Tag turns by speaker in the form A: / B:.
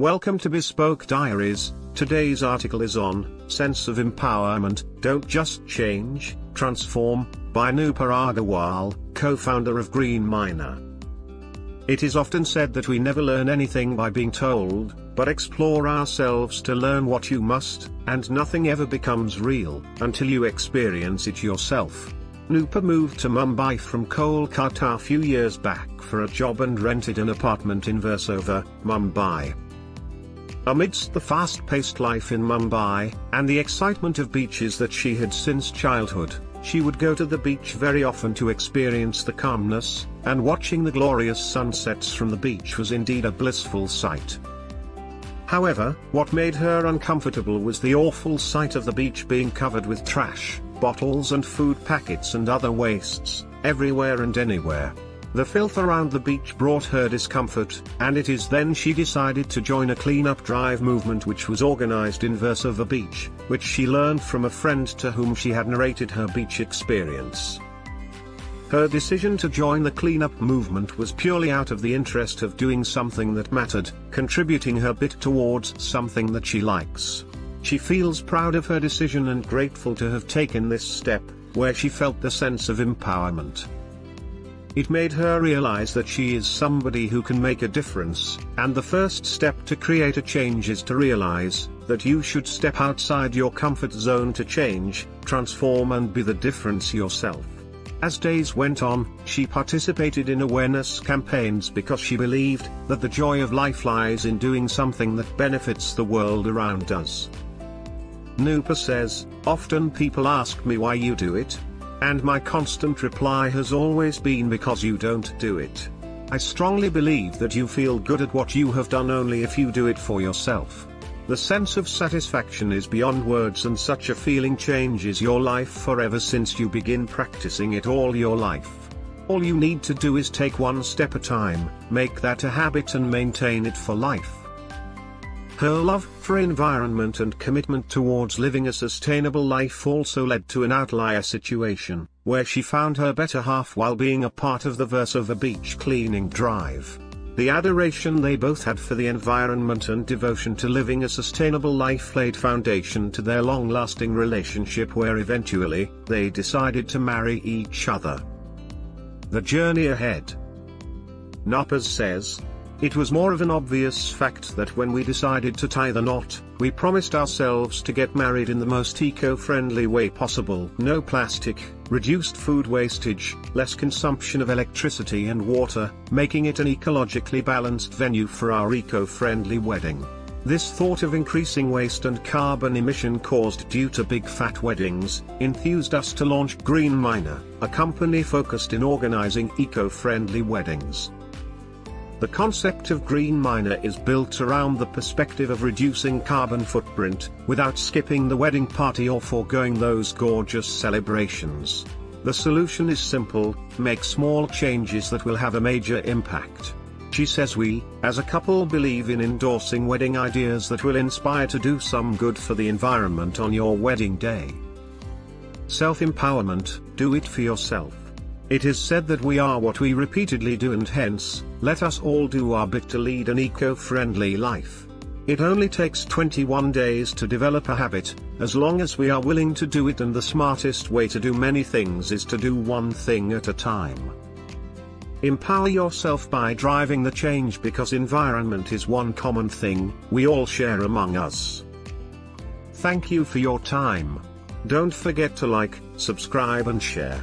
A: Welcome to Bespoke Diaries. Today's article is on Sense of Empowerment, Don't Just Change, Transform, by Nupur Agarwal, co founder of Green Miner. It is often said that we never learn anything by being told, but explore ourselves to learn what you must, and nothing ever becomes real until you experience it yourself. Nupur moved to Mumbai from Kolkata a few years back for a job and rented an apartment in Versova, Mumbai. Amidst the fast-paced life in Mumbai, and the excitement of beaches that she had since childhood, she would go to the beach very often to experience the calmness, and watching the glorious sunsets from the beach was indeed a blissful sight. However, what made her uncomfortable was the awful sight of the beach being covered with trash, bottles and food packets and other wastes, everywhere and anywhere. The filth around the beach brought her discomfort, and it is then she decided to join a clean-up drive movement which was organized in Versova Beach, which she learned from a friend to whom she had narrated her beach experience. Her decision to join the clean-up movement was purely out of the interest of doing something that mattered, contributing her bit towards something that she likes. She feels proud of her decision and grateful to have taken this step, where she felt the sense of empowerment. It made her realize that she is somebody who can make a difference, and the first step to create a change is to realize that you should step outside your comfort zone to change, transform and be the difference yourself. As days went on, she participated in awareness campaigns because she believed that the joy of life lies in doing something that benefits the world around us. Nupur says, Often people ask me why you do it. And my constant reply has always been because you don't do it. I strongly believe that you feel good at what you have done only if you do it for yourself. The sense of satisfaction is beyond words and such a feeling changes your life forever since you begin practicing it all your life. All you need to do is take one step at a time, make that a habit and maintain it for life. Her love for environment and commitment towards living a sustainable life also led to an outlier situation, where she found her better half while being a part of the Versova beach cleaning drive. The adoration they both had for the environment and devotion to living a sustainable life laid foundation to their long-lasting relationship where eventually, they decided to marry each other. The journey ahead. Nupur says, it was more of an obvious fact that when we decided to tie the knot, we promised ourselves to get married in the most eco-friendly way possible. No plastic, reduced food wastage, less consumption of electricity and water, making it an ecologically balanced venue for our eco-friendly wedding. This thought of increasing waste and carbon emission caused due to big fat weddings, enthused us to launch Green Miner, a company focused in organizing eco-friendly weddings. The concept of Green Miner is built around the perspective of reducing carbon footprint, without skipping the wedding party or foregoing those gorgeous celebrations. The solution is simple, make small changes that will have a major impact. She says we, as a couple believe in endorsing wedding ideas that will inspire to do some good for the environment on your wedding day. Self-empowerment, do it for yourself. It is said that we are what we repeatedly do and hence, let us all do our bit to lead an eco-friendly life. It only takes 21 days to develop a habit, as long as we are willing to do it and the smartest way to do many things is to do one thing at a time. Empower yourself by driving the change because environment is one common thing, we all share among us. Thank you for your time. Don't forget to like, subscribe and share.